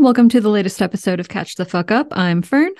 Welcome to the latest episode of Catch the Fuck Up. I'm Fern.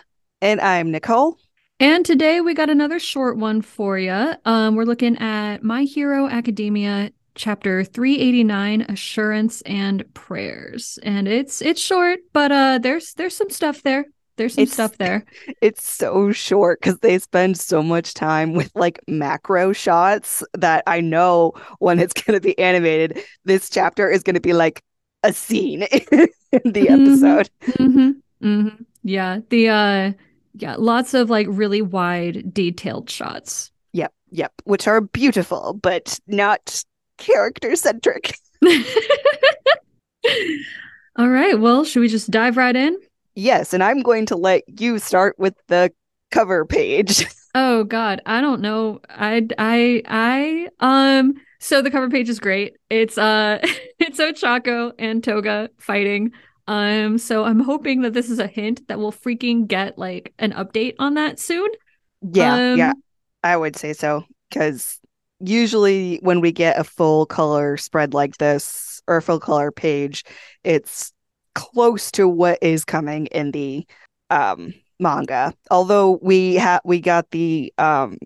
And I'm Nicole. And today we got another short one for you. Um, we're looking at My Hero Academia chapter 389 assurance and prayers and it's it's short but uh there's there's some stuff there there's some It's- stuff there It's so short because they spend so much time with like macro shots that I know when it's going to be animated, this chapter is going to be like a scene in the Mhm. episode. hmm hmm yeah the uh yeah lots of like really wide detailed shots Yep, yep, which are beautiful, but not character centric. all right well should we just dive right in Yes, and I'm going to let you start with the cover page. Oh God, I don't know. I I I um so the cover page is great. It's uh it's Ochako and Toga fighting. Um so I'm hoping that this is a hint that we'll freaking get like an update on that soon. Yeah, Um, yeah, I would say so because usually when we get a full color spread like this or a full color page, it's close to what is coming in the um manga. Although we had we got the um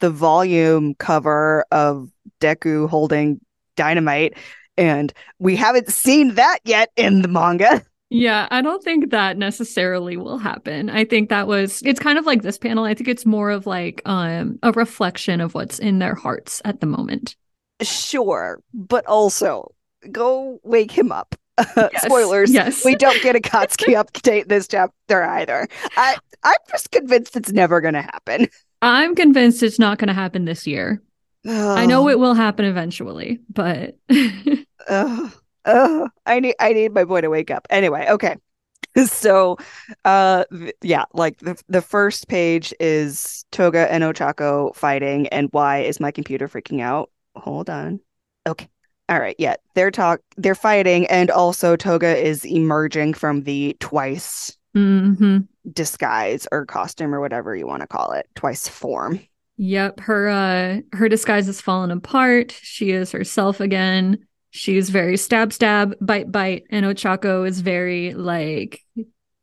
the volume cover of Deku holding dynamite and we haven't seen that yet in the manga. Yeah, I don't think that necessarily will happen. I think that was it's kind of like this panel. I think it's more of like um a reflection of what's in their hearts at the moment. Sure, but also go wake him up. Yes, Spoilers. Yes. we don't get a Katsuki update this chapter either. I I'm just convinced it's never gonna happen. I'm convinced it's not going to happen this year. I know it will happen eventually, but I need I need my boy to wake up. Anyway, okay. So, uh, yeah, like the the first page is Toga and Ochako fighting, and why is my computer freaking out? Hold on. Okay. All right. Yeah, they're talk they're fighting, and also Toga is emerging from the twice Mhm. disguise or costume or whatever you want to call it, twice form. Yep, her uh her disguise has fallen apart. She is herself again. She's very stab stab, bite bite, and Ochako is very like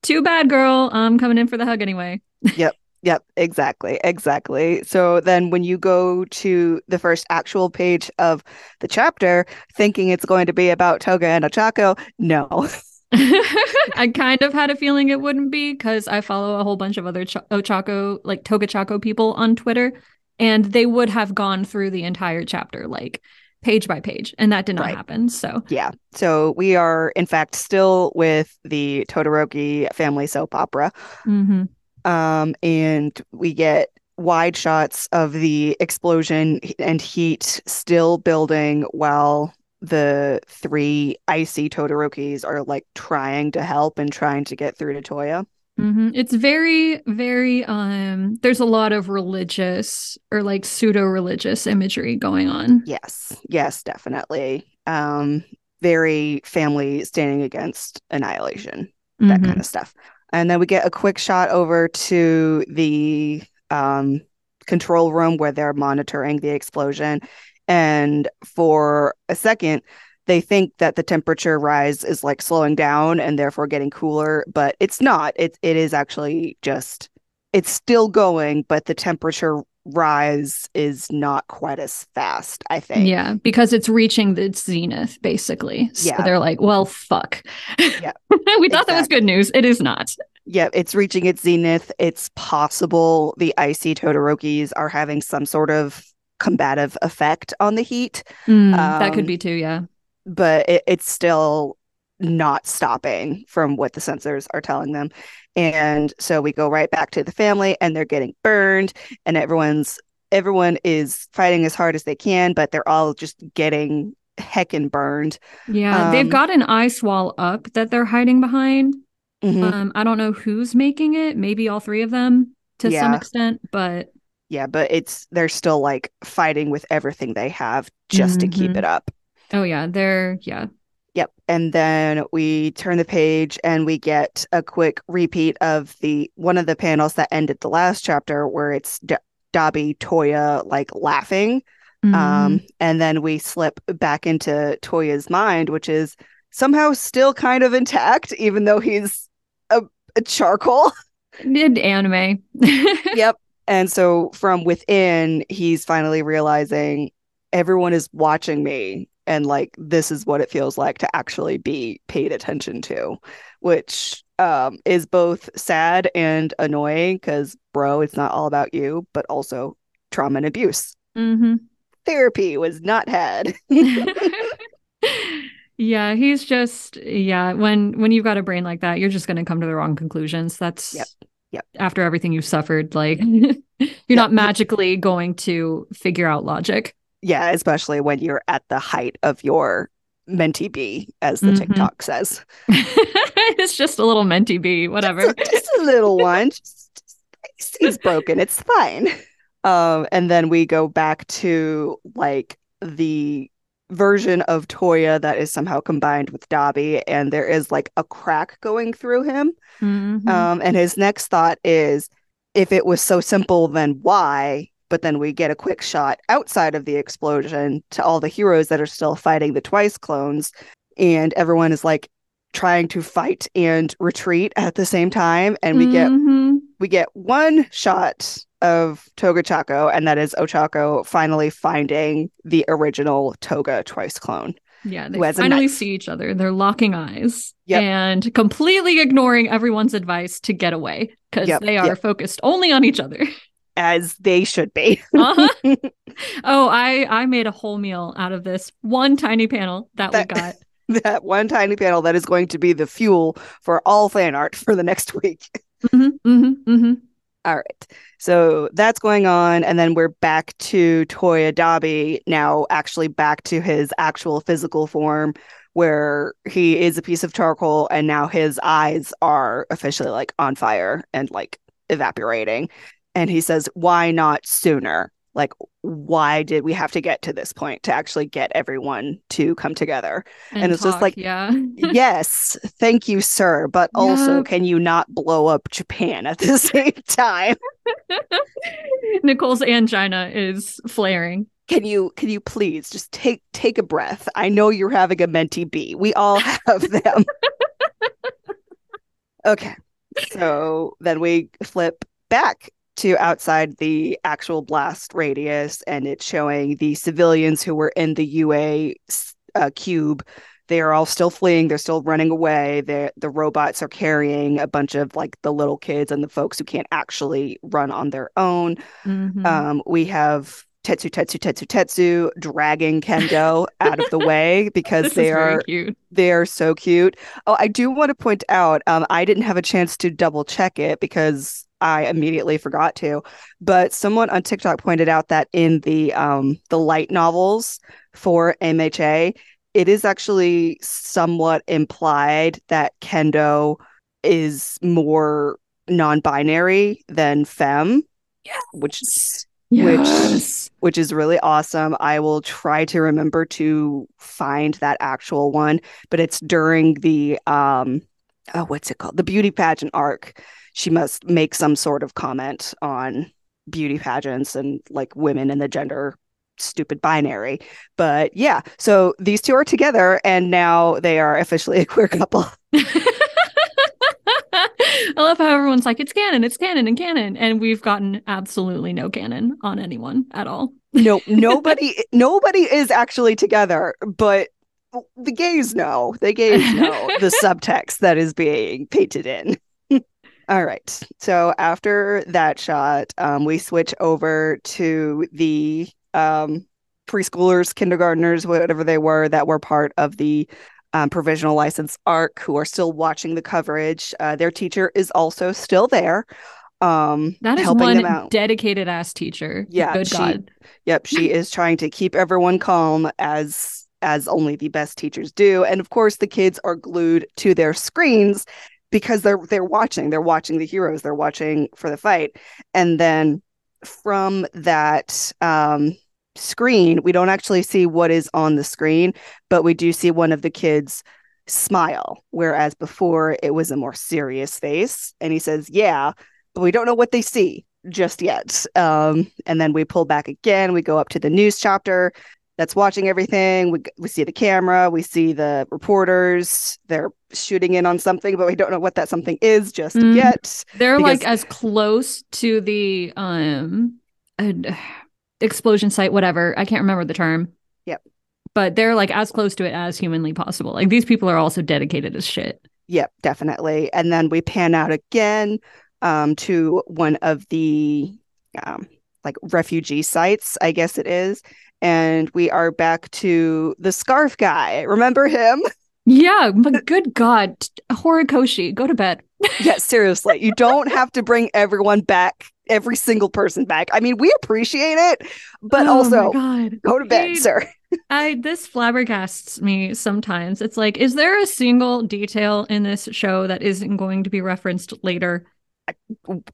too bad girl. I'm coming in for the hug anyway. Yep, Yep, exactly, exactly. So then when you go to the first actual page of the chapter, thinking it's going to be about Toga and Ochako, no. I kind of had a feeling it wouldn't be because I follow a whole bunch of other Ch- Ochako, like Toga Chaco people on Twitter, and they would have gone through the entire chapter, like page by page, and that did not Right. happen. So, Yeah. So we are in fact still with the Todoroki family soap opera. mhm. Um, and we get wide shots of the explosion and heat still building while the three icy Todorokis are like trying to help and trying to get through to Toya. hmm It's very, very, um, there's a lot of religious or like pseudo religious imagery going on. Yes, yes, definitely. Um, very family standing against annihilation, that Mhm. kind of stuff. And then we get a quick shot over to the um control room where they're monitoring the explosion. And for a second, they think that the temperature rise is like slowing down and therefore getting cooler, but it's not. It it is actually just it's still going, but the temperature rise is not quite as fast, I think. Yeah, because it's reaching its zenith, basically. So Yeah. they're like, well, fuck. Yeah, we thought that was good news. It is not. Yeah, it's reaching its zenith. It's possible the icy Todorokis are having some sort of combative effect on the heat, Mm, that could Um, be too, yeah. but it, it's still not stopping from what the sensors are telling them. And so we go right back to the family and they're getting burned and everyone's everyone is fighting as hard as they can, but they're all just getting heckin' burned. Yeah, they've Um, got an ice wall up that they're hiding behind. Mhm. Um, I don't know who's making it. Maybe all three of them to some extent, but Yeah, but it's they're still like fighting with everything they have just to keep Mhm. it up. oh yeah, they're yeah. Yep. And then we turn the page and we get a quick repeat of the one of the panels that ended the last chapter where it's D- Dabi Toya like laughing. Mhm. Um, and then we slip back into Toya's mind, which is somehow still kind of intact, even though he's a, a charcoal. Did anime. yep. And so from within, he's finally realizing everyone is watching me and like this is what it feels like to actually be paid attention to, which um, is both sad and annoying because, bro, it's not all about you, but also trauma and abuse. Mm-hmm. Therapy was not had. yeah, he's just yeah. When when you've got a brain like that, you're just going to come to the wrong conclusions. That's yep. Yep. After everything you've suffered, like you're yep. not magically going to figure out logic. Yeah, especially when you're at the height of your mentee B, as the mm-hmm. TikTok says. it's just a little mentee B, whatever. Just a, just a little one. Just, just, he's broken. It's fine. Um, and then we go back to like the version of Toya that is somehow combined with Dabi, and there is like a crack going through him. Mm-hmm. Um, and his next thought is, if it was so simple, then why? But then we get a quick shot outside of the explosion to all the heroes that are still fighting the Twice clones, and everyone is like trying to fight and retreat at the same time, and we mm-hmm. get we get one shot of Toga Chaco, and that is Ochako finally finding the original Toga twice clone. Yeah, they finally see each other. They're locking eyes yep. and completely ignoring everyone's advice to get away because yep. they are yep. focused only on each other. As they should be. uh-huh. Oh, I I made a whole meal out of this one tiny panel that, that we got. That one tiny panel that is going to be the fuel for all fan art for the next week. Mm-hmm, mm-hmm, mm-hmm. All right. So that's going on. And then we're back to Toya Dabi, now actually back to his actual physical form, where he is a piece of charcoal and now his eyes are officially like on fire and like evaporating. And he says, Why not sooner? Like why did we have to get to this point to actually get everyone to come together? And, and it's talk, just like yeah. yes thank you sir but yeah. also can you not blow up japan at the same time? Nicole's angina is flaring. Can you can you please just take take a breath? I know you're having a mentee b we all have them. Okay so then we flip back to outside the actual blast radius, and it's showing the civilians who were in the UA uh, cube. They are all still fleeing. They're still running away. They're, the robots are carrying a bunch of like the little kids and the folks who can't actually run on their own. Mm-hmm. Um, we have Tetsu, Tetsu, Tetsu, Tetsu dragging Kendo out of the way because they are they are so cute. Oh, I do want to point out, um, I didn't have a chance to double check it because I immediately forgot to. But someone on TikTok pointed out that in the um the light novels for MHA, it is actually somewhat implied that Kendo is more non-binary than femme. Yeah. Which yes. which which is really awesome. I will try to remember to find that actual one, but it's during the um oh, what's it called? The beauty pageant arc she must make some sort of comment on beauty pageants and like women and the gender stupid binary. But yeah, so these two are together and now they are officially a queer couple. I love how everyone's like, it's canon, it's canon, and canon. And we've gotten absolutely no canon on anyone at all. no, nobody nobody is actually together, but the gays know. The gays know the subtext that is being painted in. All right. So after that shot, um, we switch over to the um, preschoolers, kindergartners, whatever they were, that were part of the um, provisional license arc, who are still watching the coverage. Uh, their teacher is also still there. Um, that is one dedicated ass teacher. Yeah, good she, God. Yep, she is trying to keep everyone calm as as only the best teachers do, and of course the kids are glued to their screens because they're they're watching they're watching the heroes they're watching for the fight. And then from that um, screen we don't actually see what is on the screen but we do see one of the kids smile whereas before it was a more serious face. And he says yeah but we don't know what they see just yet. Um, and then we pull back again we go up to the news chapter that's watching everything. We we see the camera, we see the reporters. They're shooting in on something, but we don't know what that something is just Mhm. yet. They're Because- like as close to the um uh, explosion site, whatever. I can't remember the term. Yep. But they're like as close to it as humanly possible. Like these people are also dedicated as shit. Yep, definitely. And then we pan out again um, to one of the um, like refugee sites, I guess it is. And we are back to the scarf guy. Remember him? Yeah, but good God, Horikoshi, go to bed. yes, seriously. You don't have to bring everyone back, every single person back. I mean, we appreciate it, but Oh also God. go to bed, He- sir. I this flabbergasts me sometimes. It's like, is there a single detail in this show that isn't going to be referenced later?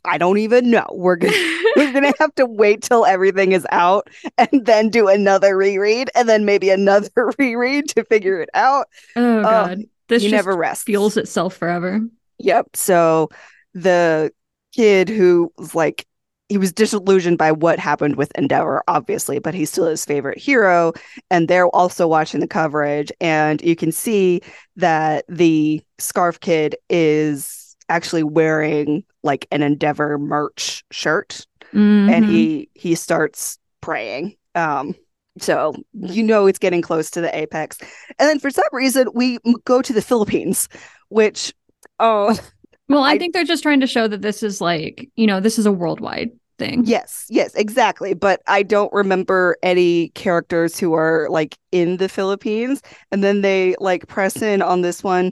I don't even know. We're gonna we're gonna have to wait till everything is out and then do another reread and then maybe another reread to figure it out. oh um, God, this you just never rest. fuels itself forever. Yep. So the kid who was like he was disillusioned by what happened with Endeavor, obviously, but he's still his favorite hero. And they're also watching the coverage, and you can see that the scarf kid is actually wearing like an Endeavor merch shirt, and Mhm. he he starts praying. Um, so you know it's getting close to the apex, and then for some reason we go to the Philippines, which oh well, I, I- think they're just trying to show that this is like, you know, this is a worldwide thing. Yes, yes, exactly. But I don't remember any characters who are like in the Philippines. And then they like press in on this one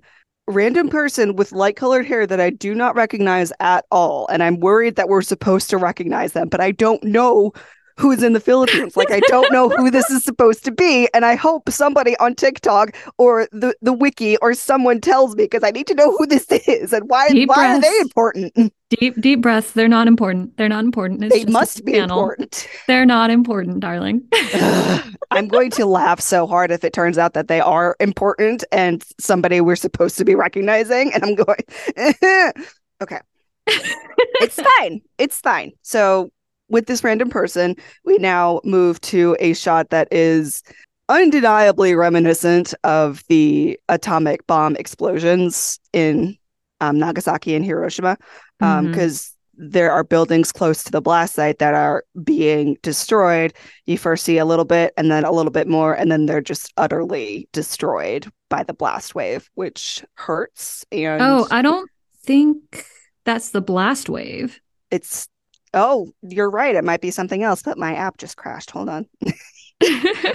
random person with light colored hair that I do not recognize at all. And I'm worried that we're supposed to recognize them, but I don't know who's in the Philippines. Like I don't know who this is supposed to be. And I hope somebody on TikTok or the, the wiki or someone tells me because I need to know who this is and why Deep why are they important? Deep, deep breaths. They're not important. They're not important. It's they must be channel. important. They're not important, darling. I'm going to laugh so hard if it turns out that they are important and somebody we're supposed to be recognizing. And I'm going, okay, it's fine. It's fine. So, with this random person, we now move to a shot that is undeniably reminiscent of the atomic bomb explosions in um, Nagasaki and Hiroshima because there are buildings close to the blast site that are being destroyed. You first see a little bit and then a little bit more, and then they're just utterly destroyed by the blast wave, which hurts. And Oh, I don't think that's the blast wave. it's oh, you're right. It might be something else, but my app just crashed. Hold on.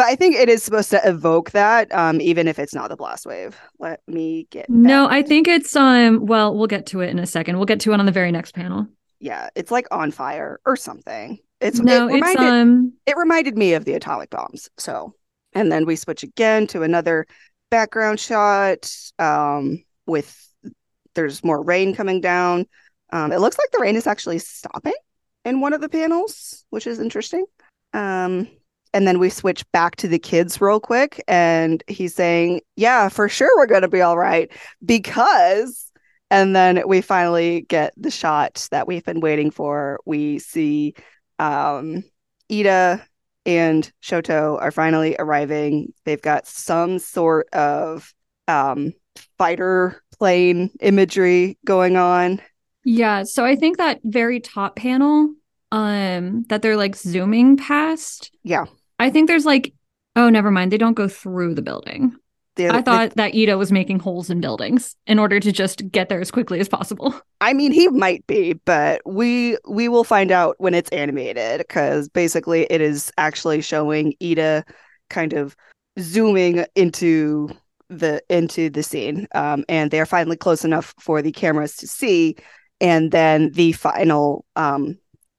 But I think it is supposed to evoke that, um, even if it's not the blast wave. Let me get no. I think it's um. Well, we'll get to it in a second. We'll get to it on the very next panel. yeah, it's like on fire or something. It's no, it it's um. it reminded me of the atomic bombs. So, and then we switch again to another background shot um, with there's more rain coming down. Um, it looks like the rain is actually stopping in one of the panels, which is interesting. Um, and then we switch back to the kids real quick, and he's saying, "Yeah, for sure, we're gonna be all right because." And then we finally get the shot that we've been waiting for. We see um, Iida and Shoto are finally arriving. They've got some sort of um, fighter plane imagery going on. Yeah, so I think that very top panel, um, that they're like zooming past. Yeah. I think there's like, oh, never mind. They don't go through the building. The- I thought that Iida was making holes in buildings in order to just get there as quickly as possible. I mean, he might be, but we we will find out when it's animated because basically it is actually showing Iida kind of zooming into the into the scene, um, and they are finally close enough for the cameras to see, and then the final um,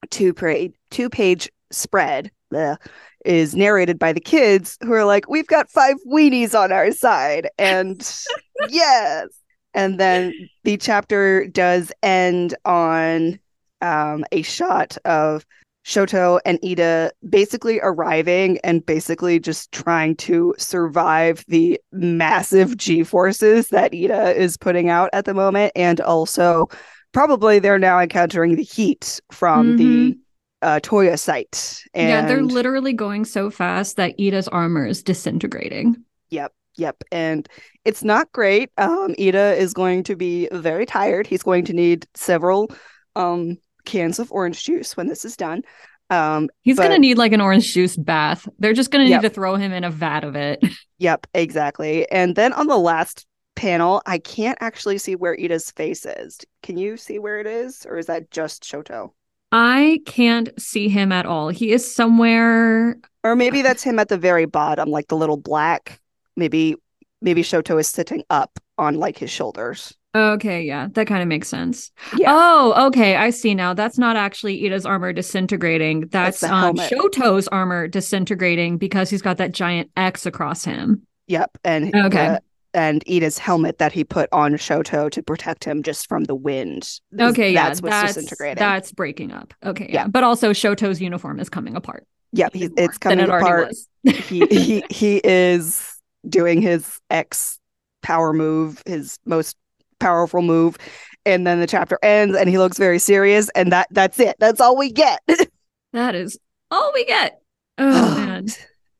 two page two page spread bleh, is narrated by the kids who are like, "We've got five weenies on our side," and yes. And then the chapter does end on um, a shot of Shoto and Iida basically arriving and basically just trying to survive the massive G forces that Iida is putting out at the moment. And also, probably they're now encountering the heat from the uh, Toya site. And yeah, they're literally going so fast that Iida's armor is disintegrating. Yep, yep. And it's not great. Um, Iida is going to be very tired. He's going to need several um cans of orange juice when this is done. Um, He's but- gonna need like an orange juice bath. They're just gonna need Yep. to throw him in a vat of it. Yep, exactly. And then on the last panel, I can't actually see where Iida's face is. Can you see where it is, or is that just Shoto? I can't see him at all. He is somewhere. Or maybe that's him at the very bottom, like the little black. Maybe maybe Shoto is sitting up on like his shoulders. Okay, yeah, that kind of makes sense. Yeah. Oh, okay, I see now. That's not actually Iida's armor disintegrating. That's, um. Shoto's armor disintegrating because he's got that giant X across him. Yep, and Okay. uh, and Iida's helmet that he put on Shoto to protect him just from the wind. Okay, yeah, that's what's that's disintegrating. that's breaking up. Okay, yeah. Yeah. but also Shoto's uniform is coming apart. Yep, he's, it's coming it apart. he he he is doing his X power move, his most powerful move, and then the chapter ends, and he looks very serious, and that that's it. That's all we get. That is all we get. Oh man.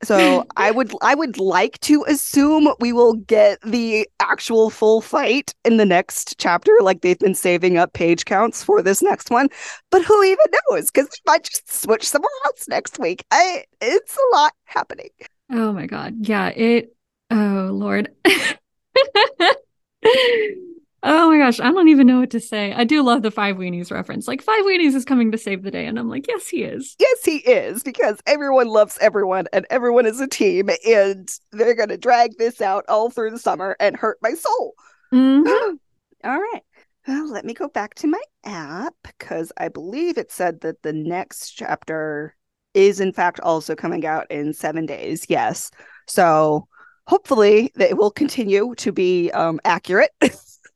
So I would I would like to assume we will get the actual full fight in the next chapter, like they've been saving up page counts for this next one. But who even knows? Because we might just switch somewhere else next week. I it's a lot happening. Oh my god. Yeah, it oh lord. oh my gosh, I don't even know what to say. I do love the five weenies reference. Like five weenies is coming to save the day and I'm like, yes, he is. Yes, he is, because everyone loves everyone and everyone is a team, and they're going to drag this out all through the summer and hurt my soul. Mhm. all right. Well, let me go back to my app because I believe it said that the next chapter is, in fact, also coming out in seven days. Yes. So hopefully that it will continue to be um, accurate.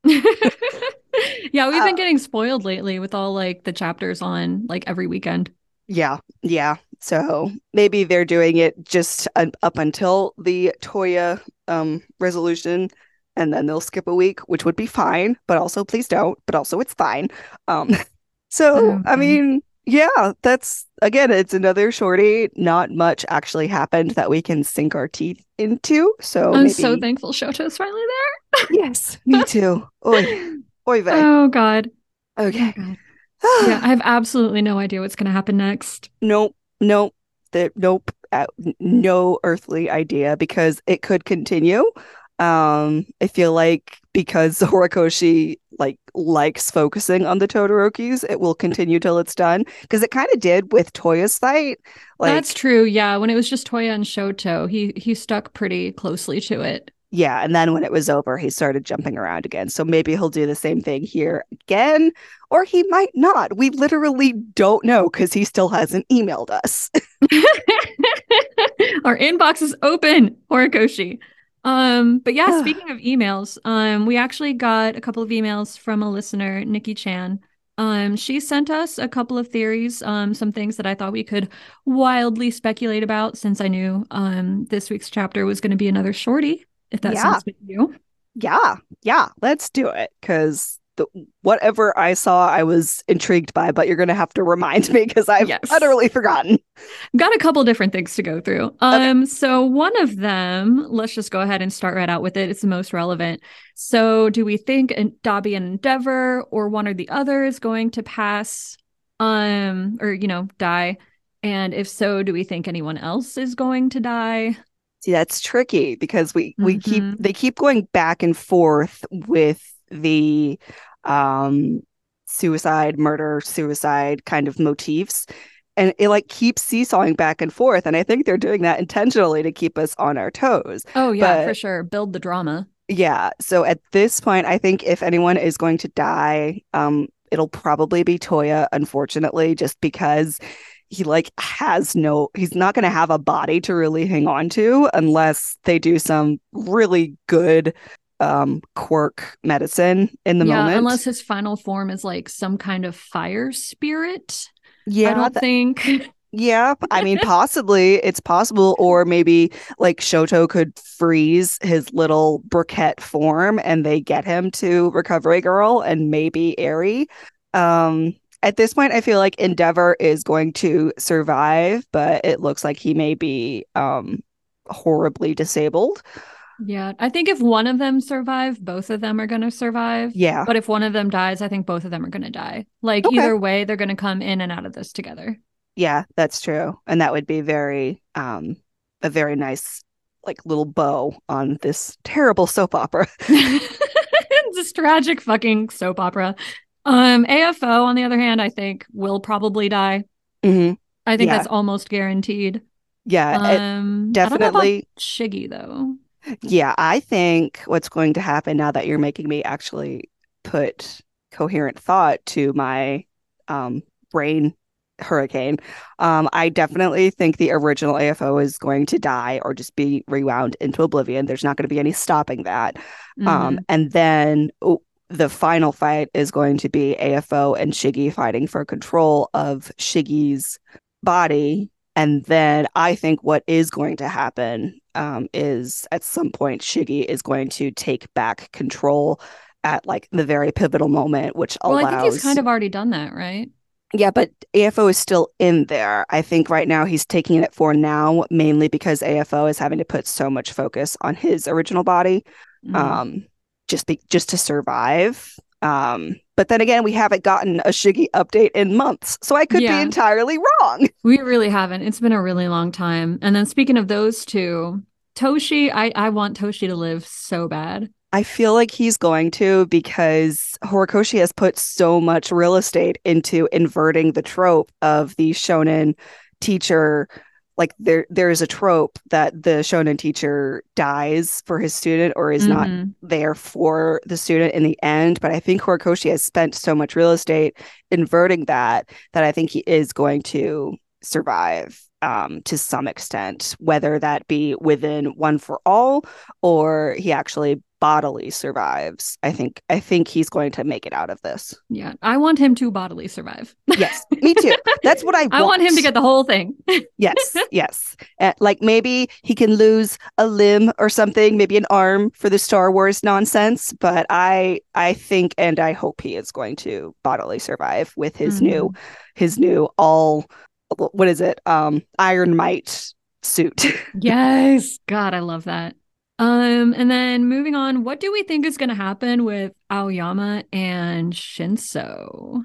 yeah, we've been Uh, getting spoiled lately with all like the chapters on like every weekend. Yeah, yeah. So maybe they're doing it just up until the Toya um resolution, and then they'll skip a week, which would be fine. But also, please don't. But also, it's fine. Um, so I mean, yeah, that's again, it's another shorty. Not much actually happened that we can sink our teeth into. So I'm maybe, so thankful Shoto's finally there. yes, me too. Oy, oy vey. Oh god. Oh Okay. god. Yeah, I have absolutely no idea what's gonna happen next. nope, nope, that nope, uh, no earthly idea because it could continue. Um, I feel like because Horikoshi like likes focusing on the Todorokis, it will continue till it's done because it kind of did with Toya's fight. Like, That's true. Yeah, when it was just Toya and Shoto, he he stuck pretty closely to it. yeah, and then when it was over, he started jumping around again. So maybe he'll do the same thing here again, or he might not. We literally don't know because he still hasn't emailed us. Our inbox is open, Horikoshi. Um, but yeah, speaking of emails, um, we actually got a couple of emails from a listener, Nikki Chan. Um, she sent us a couple of theories, um, some things that I thought we could wildly speculate about since I knew um this week's chapter was going to be another shorty, if that Yeah. sounds good to you. Yeah, yeah, let's do it because the whatever I saw, I was intrigued by, but you're gonna have to remind me because I've Yes. utterly forgotten. I've got a couple different things to go through. Um, so one of them, let's just go ahead and start right out with it. It's the most relevant. So, do we think Dabi and Endeavor, or one or the other, is going to pass, um, or you know, die? And if so, do we think anyone else is going to die? See, that's tricky because we we keep Mhm. they keep going back and forth with the um suicide, murder, suicide kind of motifs. And it like keeps seesawing back and forth. And I think they're doing that intentionally to keep us on our toes. Oh yeah, But- for sure. Build the drama. Yeah. So at this point, I think if anyone is going to die, um, it'll probably be Toya, unfortunately, just because he like has no he's not gonna have a body to really hang on to unless they do some really good um quirk medicine in the yeah, moment. unless his final form is like some kind of fire spirit. yeah, I don't that- think. Yeah, I mean, possibly it's possible, or maybe like Shoto could freeze his little briquette form and they get him to Recovery Girl and maybe Eri. Um, at this point, I feel like Endeavor is going to survive, but it looks like he may be um, horribly disabled. Yeah, I think if one of them survive, both of them are going to survive. Yeah. But if one of them dies, I think both of them are going to die. Like Okay. either way, they're going to come in and out of this together. Yeah, that's true. And that would be very um a very nice like little bow on this terrible soap opera. it's this tragic fucking soap opera. Um, AFO, on the other hand, I think will probably die. hmm I think Yeah. that's almost guaranteed. Yeah, Um, I don't know about definitely. Shiggy though. Yeah, I think what's going to happen now that you're making me actually put coherent thought to my um, brain hurricane, um, I definitely think the original AFO is going to die or just be rewound into oblivion. There's not going to be any stopping that. Um, Mhm. and then oh, the final fight is going to be AFO and Shiggy fighting for control of Shiggy's body. And then I think what is going to happen um, is at some point Shiggy is going to take back control at like the very pivotal moment, which well, allows. I think he's kind of already done that, right? Yeah, but AFO is still in there. I think right now he's taking it for now, mainly because AFO is having to put so much focus on his original body Mhm. um just be just to survive um but then again we haven't gotten a shiggy update in months so i could Yeah. be entirely wrong We really haven't. It's been a really long time. And then speaking of those two, Toshi, I, I want Toshi to live so bad. i feel like he's going to because horikoshi has put so much real estate into inverting the trope of the shonen teacher like there there is a trope that the shonen teacher dies for his student or is not Mhm. there for the student in the end. But I think Horikoshi has spent so much real estate inverting that that I think he is going to survive um, to some extent, whether that be within One for All or he actually bodily survives. I think I think he's going to make it out of this. Yeah. I want him to bodily survive. Yes, me too. That's what I want. I want him to get the whole thing. Yes, yes. Uh, like maybe he can lose a limb or something, maybe an arm for the Star Wars nonsense. But I, I think, and I hope he is going to bodily survive with his new, his new all, what is it? Um, Iron Might suit. Yes. God, I love that. Um, and then moving on, what do we think is going to happen with Aoyama and Shinso?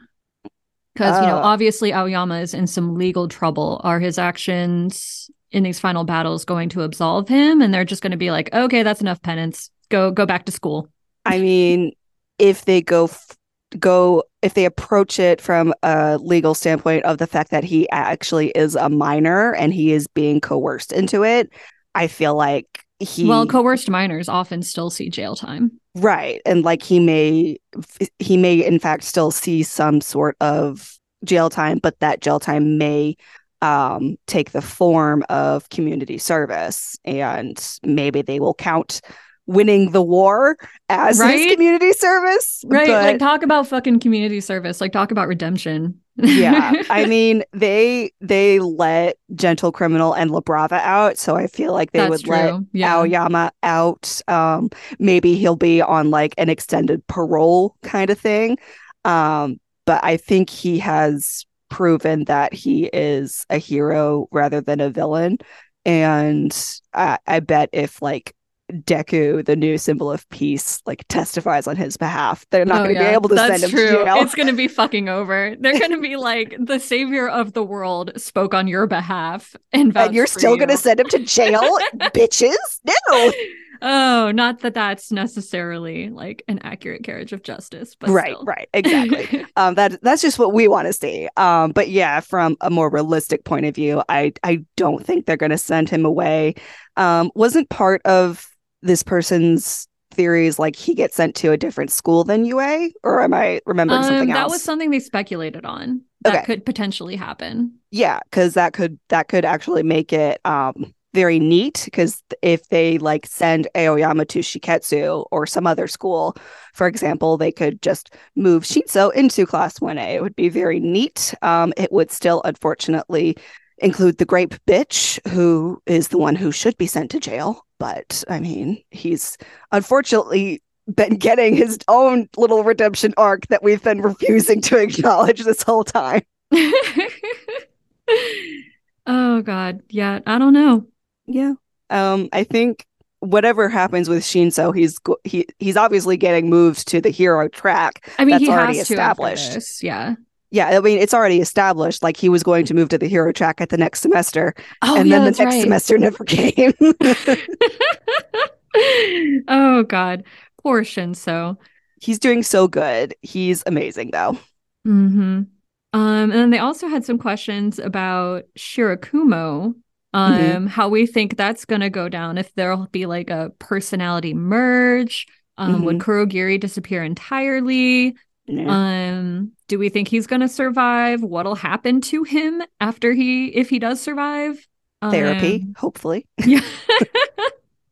Because, you know, Uh. obviously Aoyama is in some legal trouble. Are his actions in these final battles going to absolve him? And they're just going to be like, okay, that's enough penance. Go, go back to school. I mean, if they go f- go if they approach it from a legal standpoint of the fact that he actually is a minor and he is being coerced into it, I feel like he Well, coerced minors often still see jail time. right and like he may he may in fact still see some sort of jail time, but that jail time may um take the form of community service and maybe they will count winning the war as his community service Right. but- like talk about fucking community service. Like talk about redemption. yeah i mean they they let gentle criminal and la brava out so i feel like they That's would true. let yeah. aoyama out um maybe he'll be on like an extended parole kind of thing um but i think he has proven that he is a hero rather than a villain and i, I bet if like Deku, the new symbol of peace, like testifies on his behalf. They're not Oh, going to yeah. be able to That's send him true. to jail. It's going to be fucking over. They're going to be like, the savior of the world spoke on your behalf and, and you're still going to send him to jail, bitches? No. Oh, not that that's necessarily like an accurate carriage of justice, but right, still. right, exactly. um, that that's just what we want to see. Um, but yeah, from a more realistic point of view, I I don't think they're going to send him away. Um, wasn't part of this person's theories like he gets sent to a different school than UA, or am I remembering Um, something else? that was something they speculated on that Okay. could potentially happen. Yeah, because that could that could actually make it um very neat. Because if they like send Aoyama to Shiketsu or some other school, for example, they could just move Shinso into Class One A. It would be very neat. Um, it would still, unfortunately, include the grape bitch, who is the one who should be sent to jail. But I mean, he's unfortunately been getting his own little redemption arc that we've been refusing to acknowledge this whole time. oh god, yeah, I don't know. Yeah. Um I think whatever happens with Shinso, he's he he's obviously getting moved to the hero track. I mean, that's he already established. Yeah. Yeah, I mean, it's already established. Like he was going to move to the hero track at the next semester, oh, and yeah, then the next right. semester never came. oh God, poor Shinso. He's doing so good. He's amazing, though. Hmm. Um. And then they also had some questions about Shirakumo, um mm-hmm. how we think that's going to go down if there'll be like a personality merge um mm-hmm. would kurogiri disappear entirely um do we think he's going to survive? What'll happen to him after he if he does survive? Therapy um, hopefully. Yeah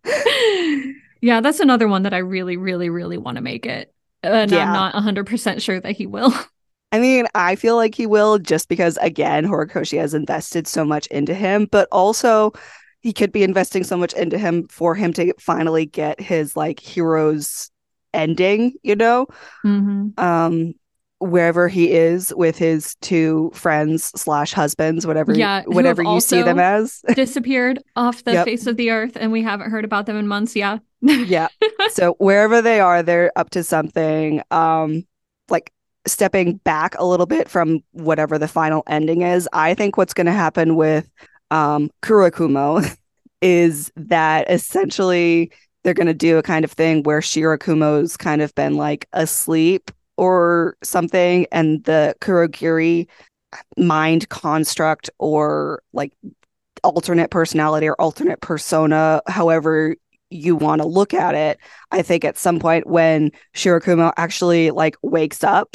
yeah that's another one that i really really really want to make it. And yeah. i'm not 100% sure that he will. I mean, I feel like he will just because, again, Horikoshi has invested so much into him, but also he could be investing so much into him for him to finally get his like hero's ending, you know? Mm-hmm. Um, wherever he is with his two friends slash husbands, whatever, yeah, whatever you see them as, disappeared off the yep. face of the earth, and we haven't heard about them in months. Yeah, yeah. So wherever they are, they're up to something. Um, like stepping back a little bit from whatever the final ending is, I think what's going to happen with um, Kurikumo is that essentially they're going to do a kind of thing where Shirakumo's kind of been like asleep or something, and the Kurogiri mind construct or like alternate personality or alternate persona, however you want to look at it. I think at some point when Shirakumo actually like wakes up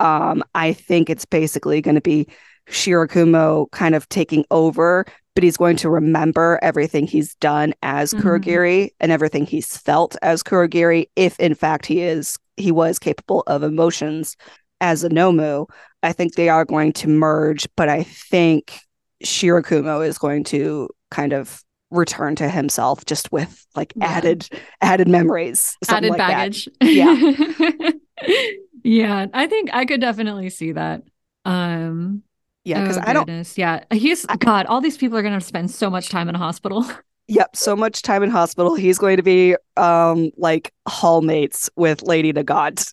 um, I think it's basically going to be Shirakumo kind of taking over, but he's going to remember everything he's done as mm-hmm. Kurogiri and everything he's felt as Kurogiri, if in fact he is he was capable of emotions as a Nomu. I think they are going to merge, but I think Shirakumo is going to kind of return to himself just with like yeah. added added memories added like baggage that. yeah yeah, I think I could definitely see that. Um yeah, because oh, I don't yeah. He's God, all these people are gonna spend so much time in a hospital. Yep, so much time in hospital. He's going to be um like hallmates with Lady Nagant.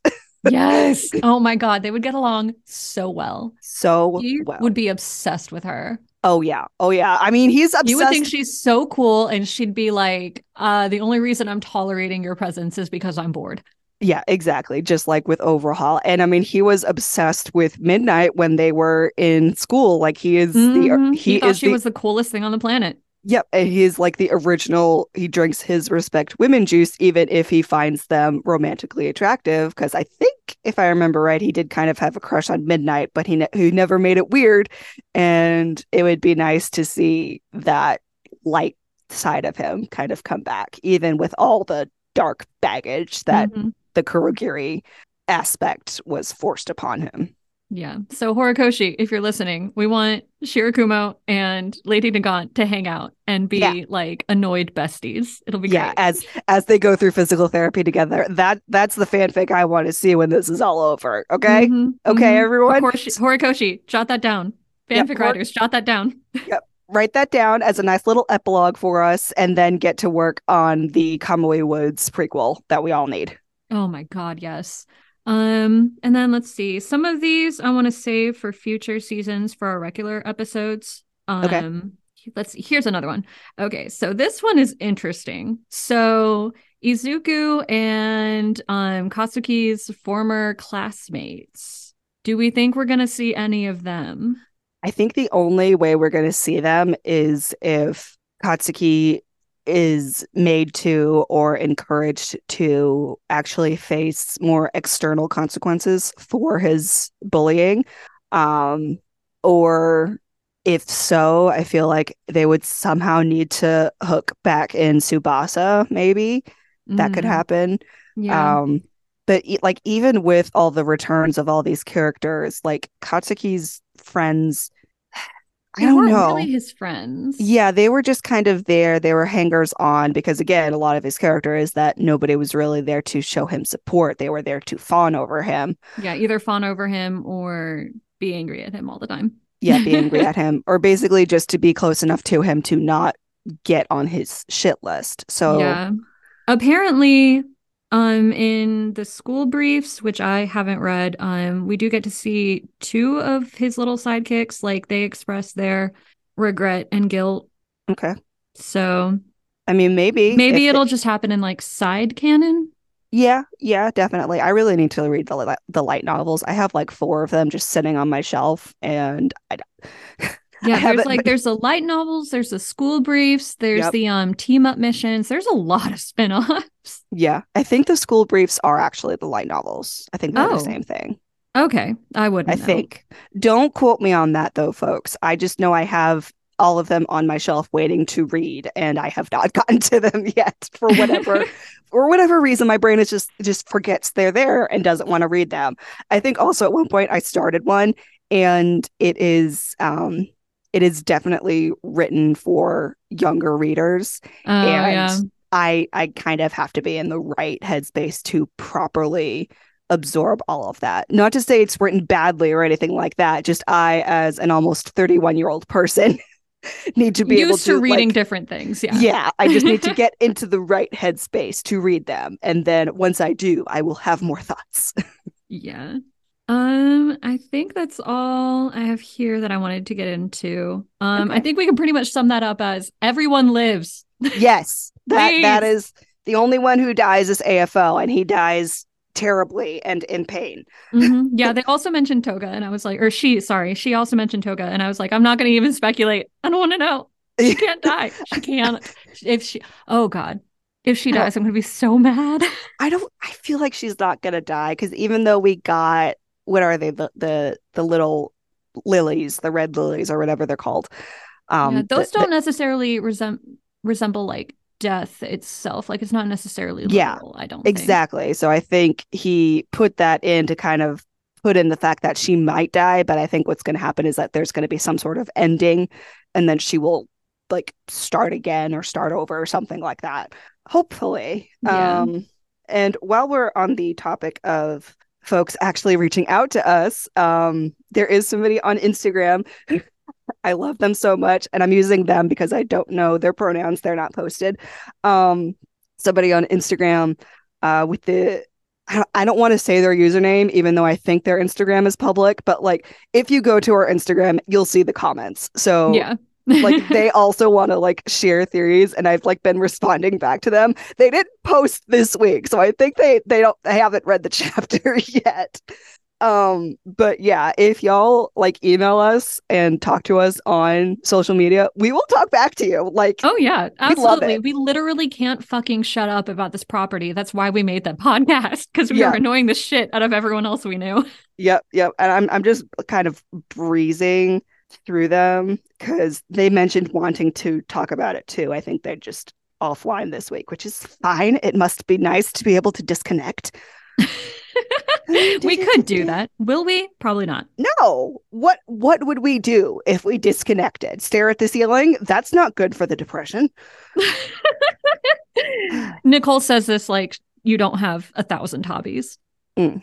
yes. Oh my god, they would get along so well. So he well. would be obsessed with her. Oh yeah. Oh yeah. I mean, he's obsessed. You would think she's so cool and she'd be like, uh, the only reason I'm tolerating your presence is because I'm bored. Yeah, exactly. Just like with Overhaul. And I mean, he was obsessed with Midnight when they were in school. Like he is mm-hmm. the he, he thought is she the, was the coolest thing on the planet. Yep. And he's like the original, he drinks his respect women juice, even if he finds them romantically attractive. Cause I think if I remember right, he did kind of have a crush on Midnight, but he, ne- he never made it weird. And it would be nice to see that light side of him kind of come back, even with all the dark baggage that mm-hmm the Kurogiri aspect was forced upon him. Yeah. So Horikoshi, if you're listening, we want Shirakumo and Lady Nagant to hang out and be yeah. like annoyed besties. It'll be yeah, great. as as they go through physical therapy together. That that's the fanfic I want to see when this is all over. Okay. Mm-hmm, okay, mm-hmm. everyone. Horikoshi, Horikoshi, jot that down. Fanfic yep, writers, jot that down. yep. Write that down as a nice little epilogue for us and then get to work on the Kamui Woods prequel that we all need. Oh my god, yes. Um, and then let's see. Some of these I want to save for future seasons for our regular episodes. Um okay. let's see. Here's another one. Okay, so this one is interesting. So Izuku and um Katsuki's former classmates. Do we think we're gonna see any of them? I think the only way we're gonna see them is if Katsuki is made to or encouraged to actually face more external consequences for his bullying um or if so i feel like they would somehow need to hook back in Tsubasa maybe mm. that could mm. happen yeah. um but like even with all the returns of all these characters like katsuki's friends I don't weren't know. really his friends. Yeah, they were just kind of there. They were hangers on because, again, a lot of his character is that nobody was really there to show him support. They were there to fawn over him. Yeah, either fawn over him or be angry at him all the time. Yeah, be angry at him, or basically just to be close enough to him to not get on his shit list. So, Yeah. Apparently, um, in the school briefs, which I haven't read, um, we do get to see two of his little sidekicks. Like they express their regret and guilt. okay. So I mean, maybe. maybe it'll just happen in like side canon. Yeah, yeah, definitely. I really need to read the the light novels. I have like four of them just sitting on my shelf, and I, Yeah, there's like there's the light novels, there's the school briefs, there's Yep. the um team up missions. There's a lot of spin-offs. yeah, I think the school briefs are actually the light novels. I think they're Oh. the same thing. Okay, I wouldn't. I know. think. Don't quote me on that though, folks. I just know I have all of them on my shelf waiting to read, and I have not gotten to them yet for whatever for whatever reason. My brain is just just forgets they're there and doesn't want to read them. I think also at one point I started one, and it is um it is definitely written for younger readers Oh and yeah. I I kind of have to be in the right headspace to properly absorb all of that. Not to say it's written badly or anything like that. Just I, as an almost 31 year old person, need to be able Used to, to reading like, different things. Yeah. yeah, I just need to get into the right headspace to read them, and then once I do, I will have more thoughts. Yeah. Um, I think that's all I have here that I wanted to get into. Um, I think we can pretty much sum that up as everyone lives. yes, that that is the only one who dies is AFO, and he dies terribly and in pain. Mhm. Yeah, they also mentioned Toga, and I was like, or she, sorry, she also mentioned Toga, and I was like, I'm not going to even speculate. I don't want to know. She can't die. She can't. If she, oh God, if she dies, I'm going to be so mad. I don't. I feel like she's not gonna die because even though we got what are they the the the little lilies, the red lilies or whatever they're called. Um, yeah, those the- don't necessarily resem- resemble like death itself. Like it's not necessarily Yeah, I don't the- think. exactly. So I think he put that in to kind of put in the fact that she might die, but I think what's going to happen is that there's going to be some sort of ending, and then she will like start again or start over or something like that. Hopefully. Yeah. Um, and while we're on the topic of folks actually reaching out to us, um, there is somebody on Instagram. I love them so much, and I'm using them because I don't know their pronouns. They're not posted. Um, somebody on Instagram uh, with the I don't, want to say their username, even though I think their Instagram is public. But like, if you go to our Instagram, you'll see the comments. So Yeah. Like they also want to like share theories and i've like been responding back to them they didn't post this week so i think they they don't they haven't read the chapter yet um but yeah if y'all like email us and talk to us on social media we will talk back to you like Oh yeah, absolutely. it. We literally can't fucking shut up about this property. That's why we made that podcast because we Yeah. were annoying the shit out of everyone else we knew. Yep, yep. And I'm I'm just kind of breezing through them because they mentioned wanting to talk about it too. I think they're just offline this week, which is fine. It must be nice to be able to disconnect. we could do that. Will we? Probably not. No. What what would we do if we disconnected? Stare at the ceiling? That's not good for the depression. Nicole says this like you don't have a thousand hobbies. Mm,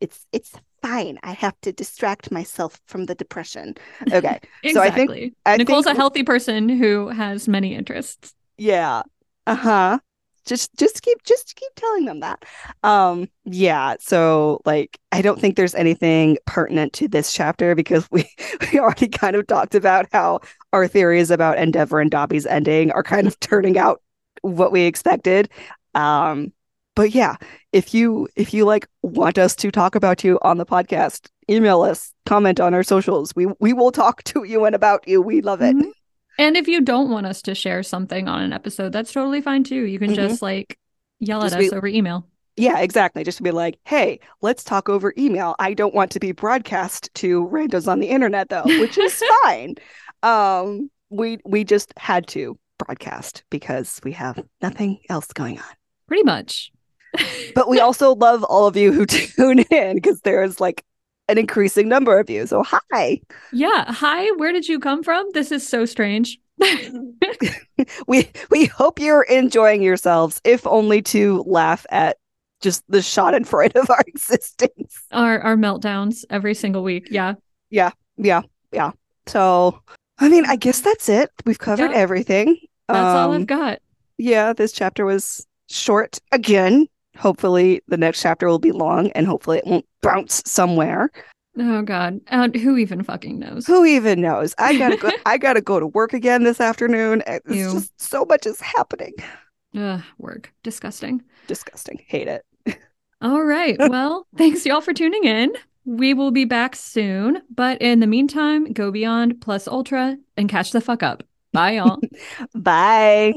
It's it's fine. I have to distract myself from the depression. Okay. So I think- Exactly. I Nicole's think- a healthy person who has many interests. Yeah. Uh-huh. Just just keep just keep telling them that. Um yeah, so like I don't think there's anything pertinent to this chapter because we we already kind of talked about how our theories about Endeavor and Dabi's ending are kind of turning out what we expected. Um but yeah, if you if you like want us to talk about you on the podcast, email us, comment on our socials. We we will talk to you and about you. We love it. Mhm. And if you don't want us to share something on an episode, that's totally fine too. You can Mhm. just like yell Just at us over email. Yeah, exactly. Just to be like, hey, let's talk over email. I don't want to be broadcast to randos on the internet though, which is fine. Um, we we just had to broadcast because we have nothing else going on. Pretty much. But we also love all of you who tune in because there's like an increasing number of you. So hi. Yeah. Hi, where did you come from? This is so strange. we we hope you're enjoying yourselves, if only to laugh at just the schadenfreude of our existence. Our our meltdowns every single week. Yeah. Yeah. Yeah. Yeah. So I mean, I guess that's it. We've covered Yeah. everything. That's all Um, I've got. yeah, this chapter was short again. Hopefully, the next chapter will be long and hopefully it won't bounce somewhere. Oh God. Uh, who even fucking knows? Who even knows? I gotta go. I gotta go to work again this afternoon. It's Ew. just so much is happening. Ugh, work. Disgusting. Disgusting. Hate it. All right. Well, thanks y'all for tuning in. We will be back soon. But in the meantime, go beyond plus ultra and catch the fuck up. Bye, y'all. Bye.